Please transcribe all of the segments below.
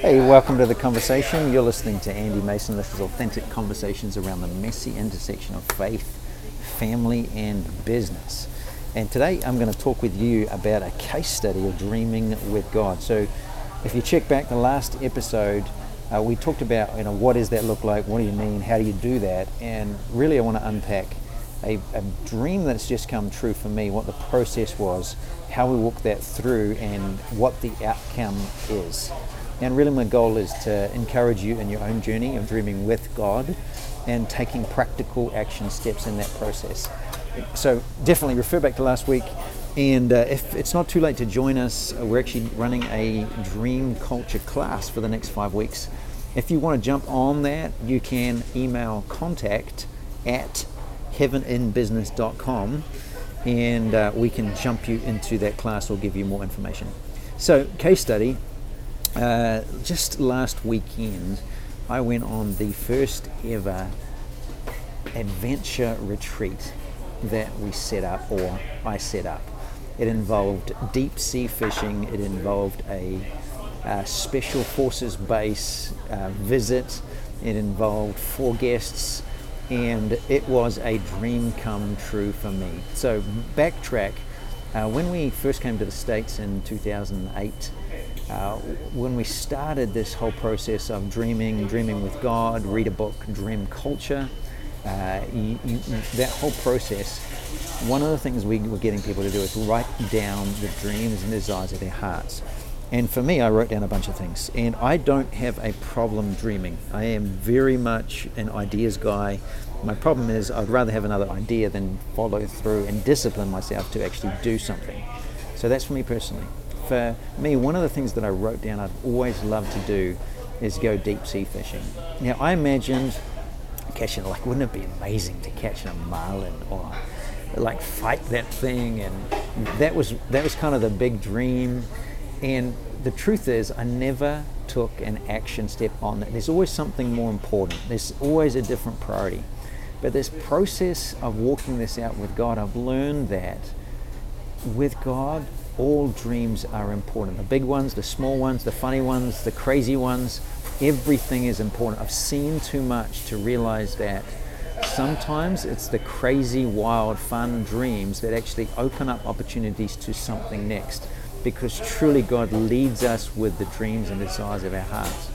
Hey, welcome to the conversation. You're listening to Andy Mason. This is authentic conversations around the messy intersection of faith, family, and business. And today I'm going to talk with you about a case study of dreaming with God. So, if you check back the last episode, uh, we talked about you know what does that look like, what do you mean, how do you do that, and really I want to unpack a, a dream that's just come true for me, what the process was, how we walk that through, and what the outcome is. And really, my goal is to encourage you in your own journey of dreaming with God and taking practical action steps in that process. So, definitely refer back to last week. And uh, if it's not too late to join us, uh, we're actually running a dream culture class for the next five weeks. If you want to jump on that, you can email contact at heaveninbusiness.com and uh, we can jump you into that class or give you more information. So, case study uh, just last weekend, I went on the first ever adventure retreat that we set up, or I set up. It involved deep sea fishing, it involved a, a special forces base uh, visit, it involved four guests, and it was a dream come true for me. So, backtrack. Uh, when we first came to the States in 2008, uh, when we started this whole process of dreaming, dreaming with God, read a book, dream culture, uh, you, you, that whole process, one of the things we were getting people to do is write down the dreams and desires of their hearts. And for me, I wrote down a bunch of things. And I don't have a problem dreaming. I am very much an ideas guy. My problem is I'd rather have another idea than follow through and discipline myself to actually do something. So that's for me personally for me, one of the things that I wrote down I'd always loved to do is go deep sea fishing. Now, I imagined catching, like, wouldn't it be amazing to catch a marlin or like fight that thing? And that was that was kind of the big dream. And the truth is, I never took an action step on that. There's always something more important. There's always a different priority. But this process of walking this out with God, I've learned that with God, all dreams are important. The big ones, the small ones, the funny ones, the crazy ones, everything is important. I've seen too much to realize that sometimes it's the crazy, wild, fun dreams that actually open up opportunities to something next because truly God leads us with the dreams and desires of our hearts.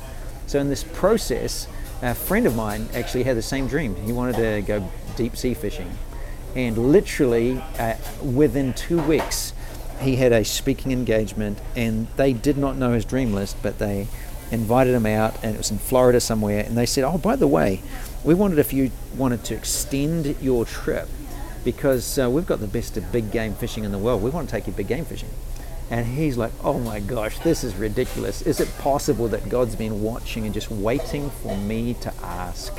So, in this process, a friend of mine actually had the same dream. He wanted to go deep sea fishing. And literally, uh, within two weeks, he had a speaking engagement, and they did not know his dream list, but they invited him out, and it was in Florida somewhere. And they said, "Oh, by the way, we wanted if you wanted to extend your trip because uh, we've got the best of big game fishing in the world. We want to take you big game fishing." And he's like, "Oh my gosh, this is ridiculous! Is it possible that God's been watching and just waiting for me to ask?"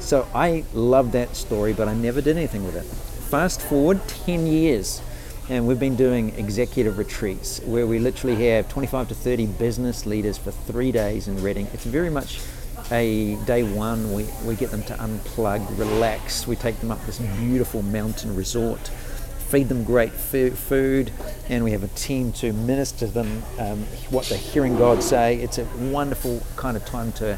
So I love that story, but I never did anything with it. Fast forward 10 years and we've been doing executive retreats where we literally have 25 to 30 business leaders for three days in Redding. It's very much a day one, we, we get them to unplug, relax. We take them up this beautiful mountain resort, feed them great food, and we have a team to minister them um, what they're hearing God say. It's a wonderful kind of time to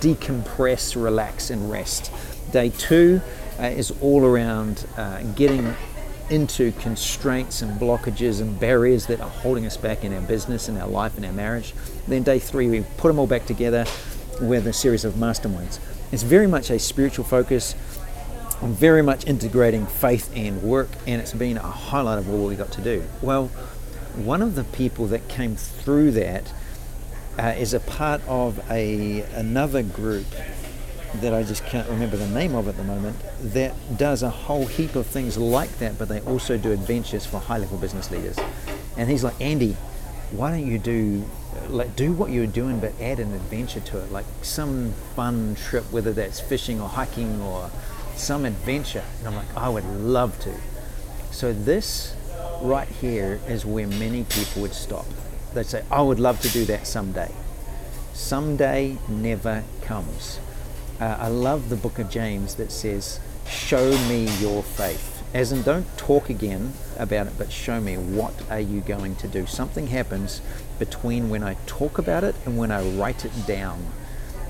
decompress, relax, and rest. Day two uh, is all around uh, getting into constraints and blockages and barriers that are holding us back in our business, in our life, in our marriage. Then day three, we put them all back together with a series of masterminds. It's very much a spiritual focus. I'm very much integrating faith and work, and it's been a highlight of what we got to do. Well, one of the people that came through that uh, is a part of a another group that I just can't remember the name of at the moment that does a whole heap of things like that, but they also do adventures for high level business leaders. And he's like, Andy, why don't you do like do what you're doing but add an adventure to it, like some fun trip, whether that's fishing or hiking or some adventure. And I'm like, I would love to. So this right here is where many people would stop. They'd say, I would love to do that someday. Someday never comes uh, I love the book of James that says, Show me your faith. as in don't talk again about it, but show me what are you going to do. Something happens between when I talk about it and when I write it down.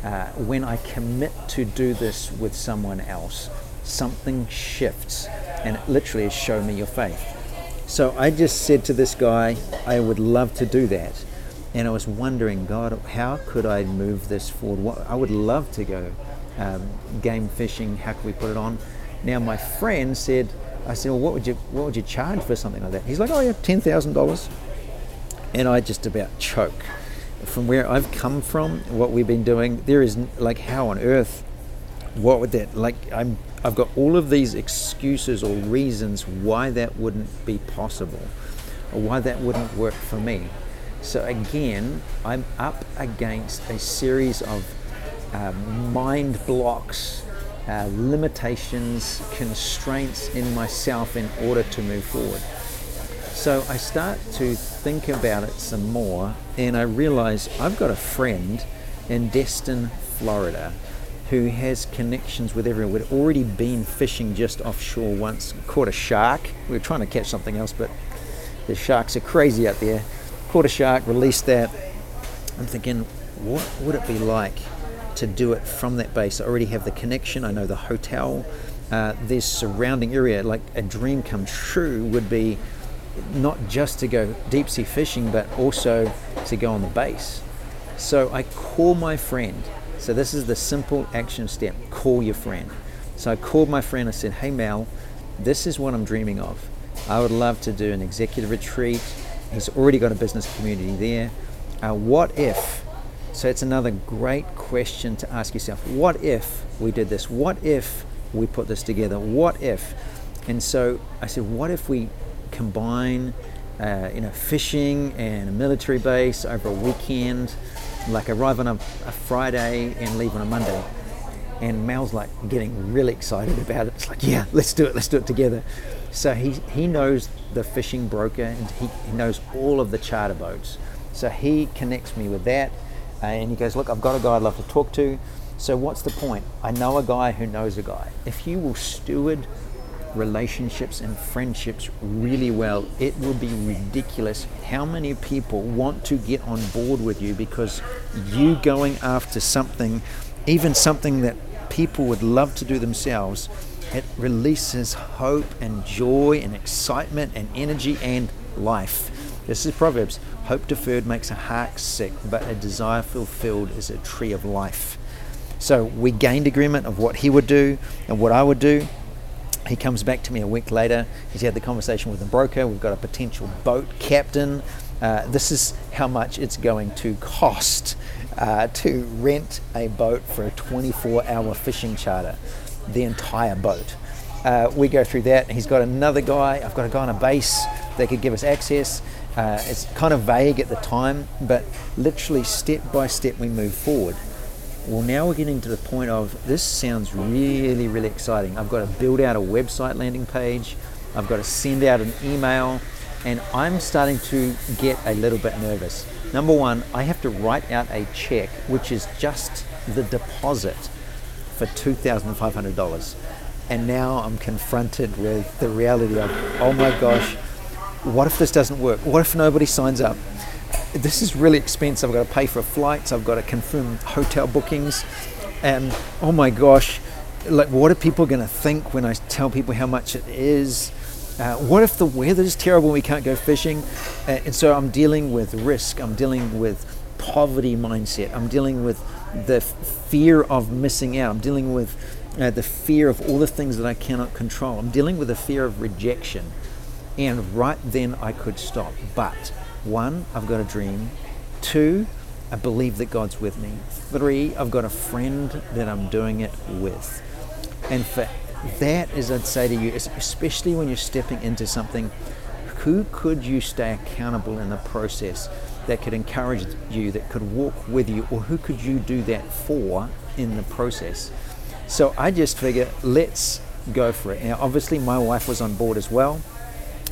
Uh, when I commit to do this with someone else, something shifts, and it literally is show me your faith. So I just said to this guy, I would love to do that. And I was wondering, God, how could I move this forward? What, I would love to go um, game fishing. How can we put it on? Now, my friend said, I said, well, what would you what would you charge for something like that? He's like, oh yeah, ten thousand dollars. And I just about choke. From where I've come from, what we've been doing, there is like how on earth, what would that like? I'm I've got all of these excuses or reasons why that wouldn't be possible, or why that wouldn't work for me. So again, I'm up against a series of uh, mind blocks uh, limitations, constraints in myself in order to move forward. So I start to think about it some more, and I realize I've got a friend in Destin, Florida, who has connections with everyone. We'd already been fishing just offshore once, caught a shark. We were trying to catch something else, but the sharks are crazy out there. Caught a shark, released that. I'm thinking, what would it be like to do it from that base. I already have the connection, I know the hotel, uh, this surrounding area. Like a dream come true would be not just to go deep sea fishing, but also to go on the base. So I call my friend. So this is the simple action step call your friend. So I called my friend. I said, Hey, Mel, this is what I'm dreaming of. I would love to do an executive retreat. He's already got a business community there. Uh, what if so it's another great question to ask yourself what if we did this? What if we put this together? What if? And so I said, what if we combine, uh, you know, fishing and a military base over a weekend, like arrive on a, a Friday and leave on a Monday? And Mal's like getting really excited about it. It's like, yeah, let's do it, let's do it together. So he, he knows the fishing broker and he, he knows all of the charter boats. So he connects me with that and he goes, Look, I've got a guy I'd love to talk to. So, what's the point? I know a guy who knows a guy. If you will steward relationships and friendships really well, it will be ridiculous how many people want to get on board with you because you going after something, even something that people would love to do themselves, it releases hope and joy and excitement and energy and life. This is Proverbs. Hope deferred makes a heart sick, but a desire fulfilled is a tree of life. So we gained agreement of what he would do and what I would do. He comes back to me a week later. He's had the conversation with the broker. We've got a potential boat captain. Uh, this is how much it's going to cost uh, to rent a boat for a 24 hour fishing charter, the entire boat. Uh, we go through that. He's got another guy. I've got a guy on a base that could give us access. Uh, it's kind of vague at the time, but literally step by step we move forward. Well, now we're getting to the point of this sounds really, really exciting. I've got to build out a website landing page, I've got to send out an email, and I'm starting to get a little bit nervous. Number one, I have to write out a check, which is just the deposit for $2,500. And now I'm confronted with the reality of, oh my gosh, what if this doesn't work? What if nobody signs up? This is really expensive. I've got to pay for flights. I've got to confirm hotel bookings. And oh my gosh, like what are people going to think when I tell people how much it is? Uh, what if the weather is terrible and we can't go fishing? Uh, and so I'm dealing with risk. I'm dealing with poverty mindset. I'm dealing with the fear of missing out. I'm dealing with uh, the fear of all the things that I cannot control. I'm dealing with the fear of rejection. And right then I could stop. But one, I've got a dream. Two, I believe that God's with me. Three, I've got a friend that I'm doing it with. And for that, as I'd say to you, especially when you're stepping into something, who could you stay accountable in the process that could encourage you, that could walk with you, or who could you do that for in the process? So I just figure, let's go for it. Now, obviously, my wife was on board as well.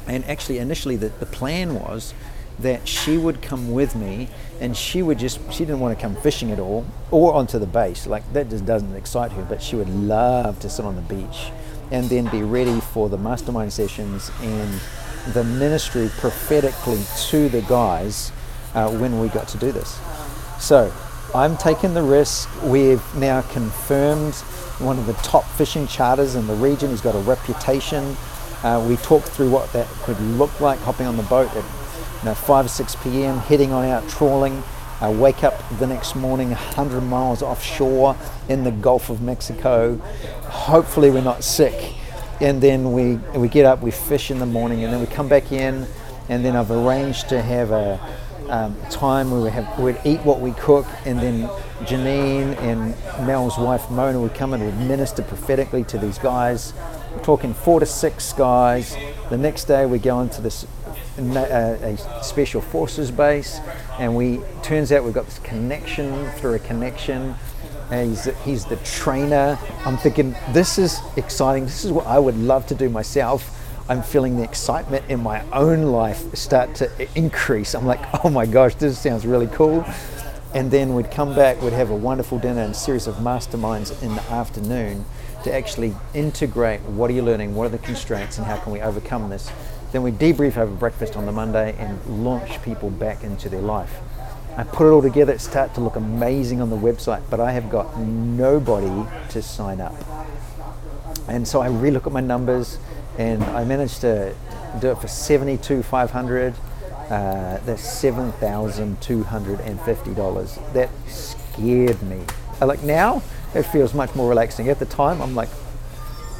And actually, initially, the, the plan was that she would come with me and she would just, she didn't want to come fishing at all or onto the base. Like, that just doesn't excite her, but she would love to sit on the beach and then be ready for the mastermind sessions and the ministry prophetically to the guys uh, when we got to do this. So I'm taking the risk. We've now confirmed one of the top fishing charters in the region. He's got a reputation. Uh, we talked through what that could look like hopping on the boat at you know, 5 or 6 p.m., heading on out trawling. Uh, wake up the next morning 100 miles offshore in the Gulf of Mexico. Hopefully, we're not sick. And then we, we get up, we fish in the morning, and then we come back in. And then I've arranged to have a um, time where we have, we'd eat what we cook, and then Janine and Mel's wife Mona would come and would minister prophetically to these guys. We're talking four to six guys. The next day we go into this uh, a special forces base, and we turns out we've got this connection through a connection. And he's, he's the trainer. I'm thinking this is exciting. This is what I would love to do myself. I'm feeling the excitement in my own life start to increase. I'm like, oh my gosh, this sounds really cool. And then we'd come back, we'd have a wonderful dinner and a series of masterminds in the afternoon to actually integrate what are you learning, what are the constraints, and how can we overcome this. Then we debrief over breakfast on the Monday and launch people back into their life. I put it all together, it started to look amazing on the website, but I have got nobody to sign up. And so I relook at my numbers and I managed to do it for 72,500. Uh, that's seven thousand two hundred and fifty dollars. That scared me. Like now, it feels much more relaxing. At the time, I'm like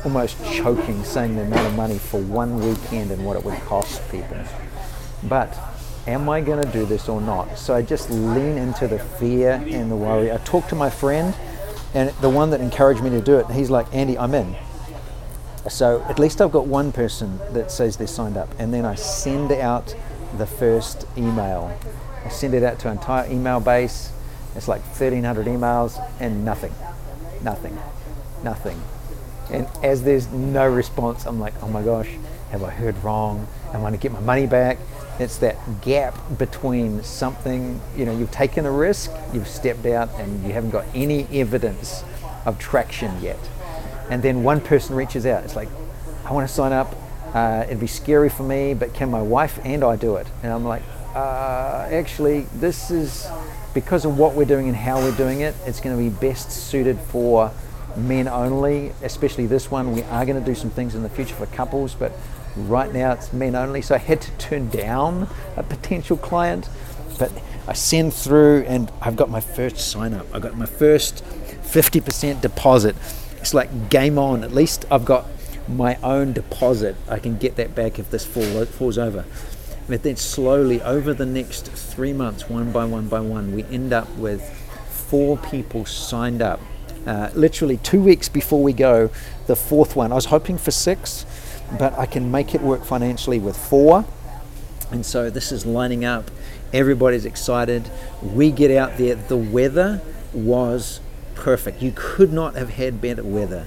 almost choking saying the amount of money for one weekend and what it would cost people. But am I going to do this or not? So I just lean into the fear and the worry. I talk to my friend, and the one that encouraged me to do it, he's like, Andy, I'm in. So at least I've got one person that says they're signed up, and then I send out the first email. I send it out to an entire email base. It's like 1,300 emails, and nothing, nothing, nothing. And as there's no response, I'm like, oh my gosh, have I heard wrong? Am I going to get my money back? It's that gap between something, you know, you've taken a risk, you've stepped out, and you haven't got any evidence of traction yet and then one person reaches out. It's like, I want to sign up. Uh, it'd be scary for me, but can my wife and I do it? And I'm like, uh, actually, this is because of what we're doing and how we're doing it. It's going to be best suited for men only, especially this one. We are going to do some things in the future for couples, but right now it's men only. So I had to turn down a potential client, but I send through and I've got my first sign up. I got my first 50% deposit it's like game on. At least I've got my own deposit. I can get that back if this fall, falls over. But then slowly, over the next three months, one by one by one, we end up with four people signed up. Uh, literally two weeks before we go, the fourth one. I was hoping for six, but I can make it work financially with four. And so this is lining up. Everybody's excited. We get out there. The weather was perfect. You could not have had better weather.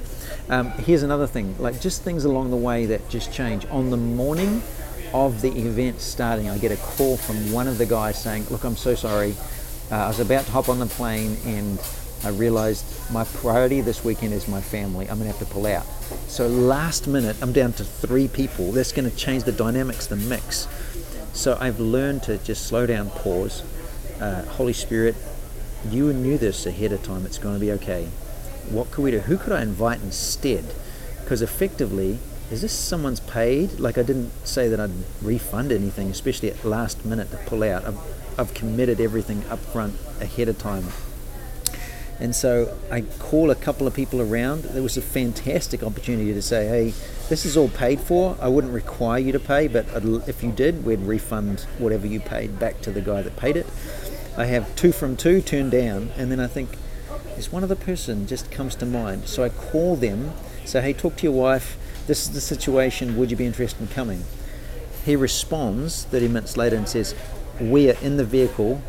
Um, here's another thing, like just things along the way that just change. On the morning of the event starting, I get a call from one of the guys saying, "Look, I'm so sorry. Uh, I was about to hop on the plane and I realized my priority this weekend is my family. I'm gonna have to pull out." So last minute, I'm down to three people. That's going to change the dynamics, the mix. So I've learned to just slow down, pause. Uh, Holy Spirit, you knew this ahead of time, it's going to be okay. What could we do? Who could I invite instead? Because effectively, is this someone's paid? Like I didn't say that I'd refund anything, especially at last minute to pull out. I've, I've committed everything up front ahead of time. And so I call a couple of people around. There was a fantastic opportunity to say, hey, this is all paid for. I wouldn't require you to pay, but if you did, we'd refund whatever you paid back to the guy that paid it. I have two from two turned down, and then I think, is one other person just comes to mind. So I call them, say, hey, talk to your wife. This is the situation. Would you be interested in coming? He responds 30 minutes later and says, we are in the vehicle.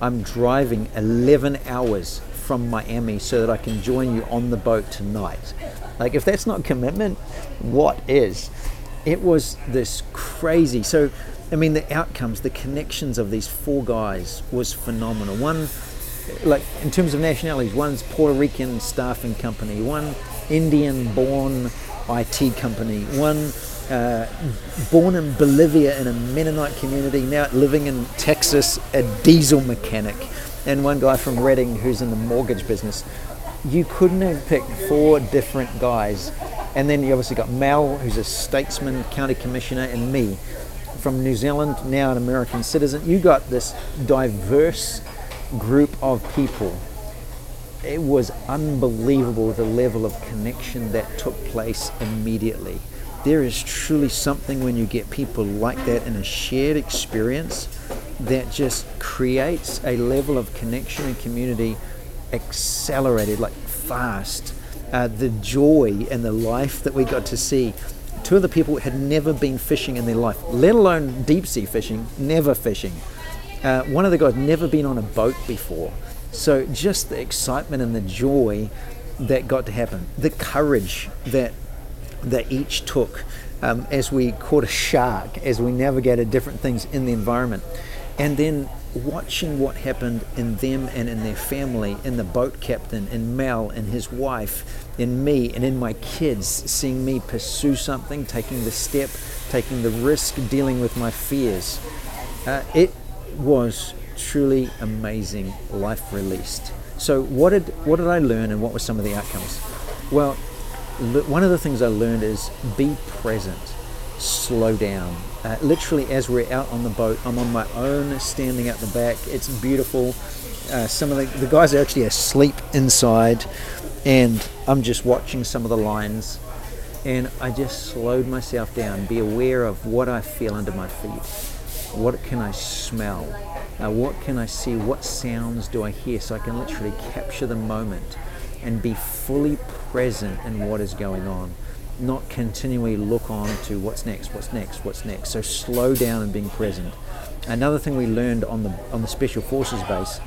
I'm driving 11 hours from Miami so that I can join you on the boat tonight. Like, if that's not commitment, what is? It was this crazy. So I mean, the outcomes, the connections of these four guys was phenomenal. One, like in terms of nationalities, one's Puerto Rican staffing company, one Indian-born IT company, one uh, born in Bolivia in a Mennonite community, now living in Texas, a diesel mechanic, and one guy from Redding who's in the mortgage business. You couldn't have picked four different guys. And then you obviously got Mel, who's a statesman, county commissioner, and me from New Zealand, now an American citizen. You got this diverse group of people. It was unbelievable the level of connection that took place immediately there is truly something when you get people like that in a shared experience that just creates a level of connection and community accelerated, like fast. Uh, the joy and the life that we got to see. Two of the people had never been fishing in their life, let alone deep sea fishing, never fishing. Uh, one of the guys never been on a boat before. So just the excitement and the joy that got to happen, the courage that that each took um, as we caught a shark, as we navigated different things in the environment. And then watching what happened in them and in their family, in the boat captain, in Mel and his wife, in me and in my kids, seeing me pursue something, taking the step, taking the risk, dealing with my fears. Uh, it was truly amazing life released. So what did what did I learn and what were some of the outcomes? Well, one of the things I learned is be present, slow down. Uh, literally, as we're out on the boat, I'm on my own, standing at the back. It's beautiful. Uh, some of the, the guys are actually asleep inside, and I'm just watching some of the lines. And I just slowed myself down, be aware of what I feel under my feet. What can I smell? Uh, what can I see? What sounds do I hear? So I can literally capture the moment and be fully present in what is going on, not continually look on to what's next, what's next, what's next. So slow down and being present. Another thing we learned on the on the special forces base,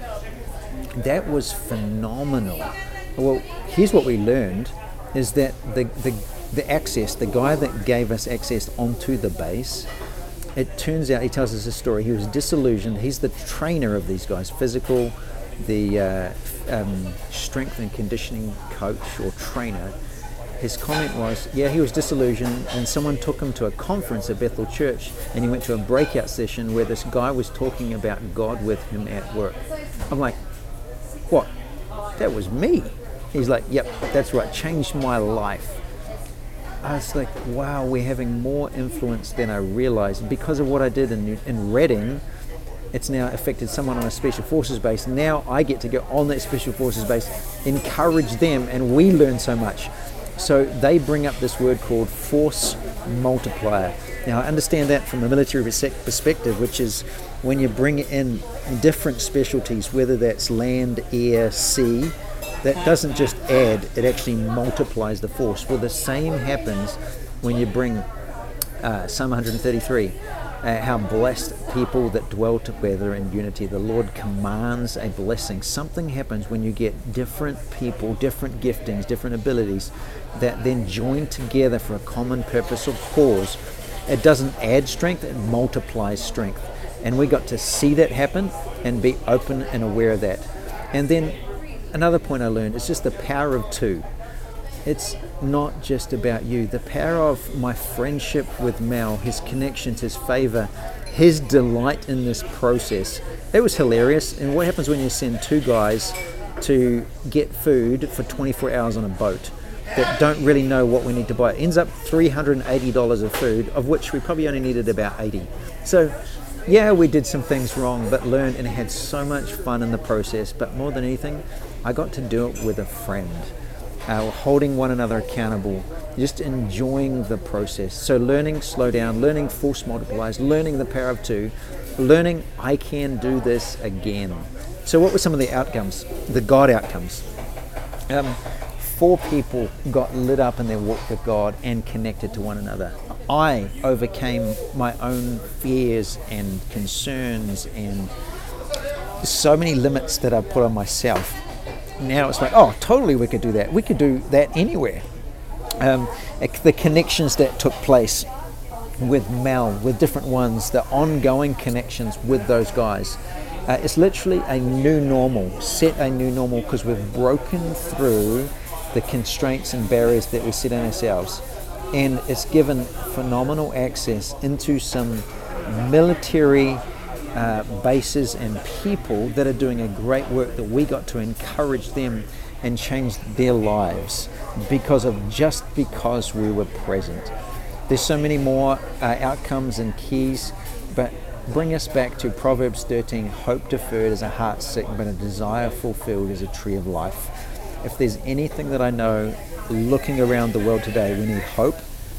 that was phenomenal. Well, here's what we learned is that the, the the access, the guy that gave us access onto the base, it turns out he tells us a story. He was disillusioned. He's the trainer of these guys, physical, the uh, um, strength and conditioning coach or trainer, his comment was, yeah, he was disillusioned, and someone took him to a conference at Bethel Church, and he went to a breakout session where this guy was talking about God with him at work. I'm like, what? That was me. He's like, yep, that's right, changed my life. I was like, wow, we're having more influence than I realized because of what I did in, in Redding it's now affected someone on a special forces base. Now I get to go on that special forces base, encourage them, and we learn so much. So they bring up this word called force multiplier. Now I understand that from a military perspective, which is when you bring in different specialties, whether that's land, air, sea, that doesn't just add, it actually multiplies the force. Well, the same happens when you bring uh, Psalm 133 uh, how blessed people that dwell together in unity. The Lord commands a blessing. Something happens when you get different people, different giftings, different abilities that then join together for a common purpose or cause. It doesn't add strength, it multiplies strength. And we got to see that happen and be open and aware of that. And then another point I learned is just the power of two it's not just about you. The power of my friendship with Mel, his connections, his favor, his delight in this process. It was hilarious. And what happens when you send two guys to get food for 24 hours on a boat that don't really know what we need to buy? It ends up $380 of food, of which we probably only needed about 80. So, yeah, we did some things wrong, but learned and had so much fun in the process. But more than anything, I got to do it with a friend uh, holding one another accountable, just enjoying the process. So, learning slow down, learning force multipliers, learning the power of two, learning I can do this again. So, what were some of the outcomes, the God outcomes? Um, four people got lit up in their walk with God and connected to one another. I overcame my own fears and concerns and so many limits that I put on myself now it's like, oh, totally, we could do that. We could do that anywhere. Um, the connections that took place with Mel, with different ones, the ongoing connections with those guys. Uh, it's literally a new normal, set a new normal because we've broken through the constraints and barriers that we set on ourselves. and it's given phenomenal access into some military uh, bases and people that are doing a great work that we got to encourage them and change their lives because of just because we were present. There's so many more uh, outcomes and keys, but bring us back to Proverbs 13 hope deferred is a heart sick, but a desire fulfilled is a tree of life. If there's anything that I know looking around the world today, we need hope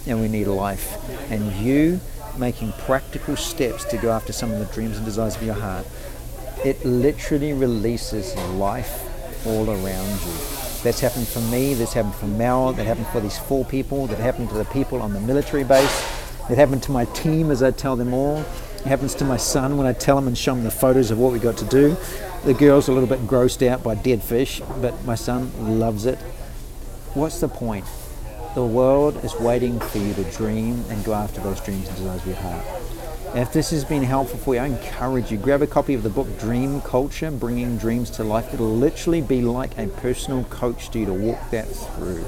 and we need life. And you making practical steps to go after some of the dreams and desires of your heart, it literally releases life all around you. That's happened for me, that's happened for Mel, that happened for these four people, that happened to the people on the military base, it happened to my team as I tell them all. It happens to my son when I tell him and show him the photos of what we got to do. The girl's a little bit grossed out by dead fish, but my son loves it. What's the point? The world is waiting for you to dream and go after those dreams and desires of your heart. If this has been helpful for you, I encourage you, grab a copy of the book Dream Culture, Bringing Dreams to Life. It'll literally be like a personal coach to you to walk that through,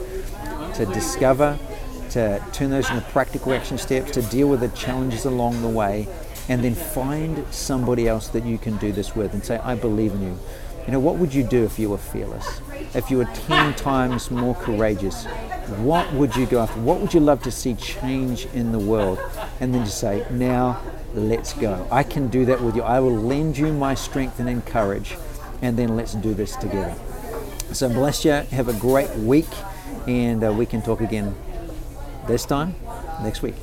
to discover, to turn those into practical action steps, to deal with the challenges along the way, and then find somebody else that you can do this with and say, I believe in you. You know, what would you do if you were fearless? If you were 10 times more courageous? What would you go after? What would you love to see change in the world? And then just say, now let's go. I can do that with you. I will lend you my strength and encourage, and then let's do this together. So bless you. Have a great week, and uh, we can talk again this time next week.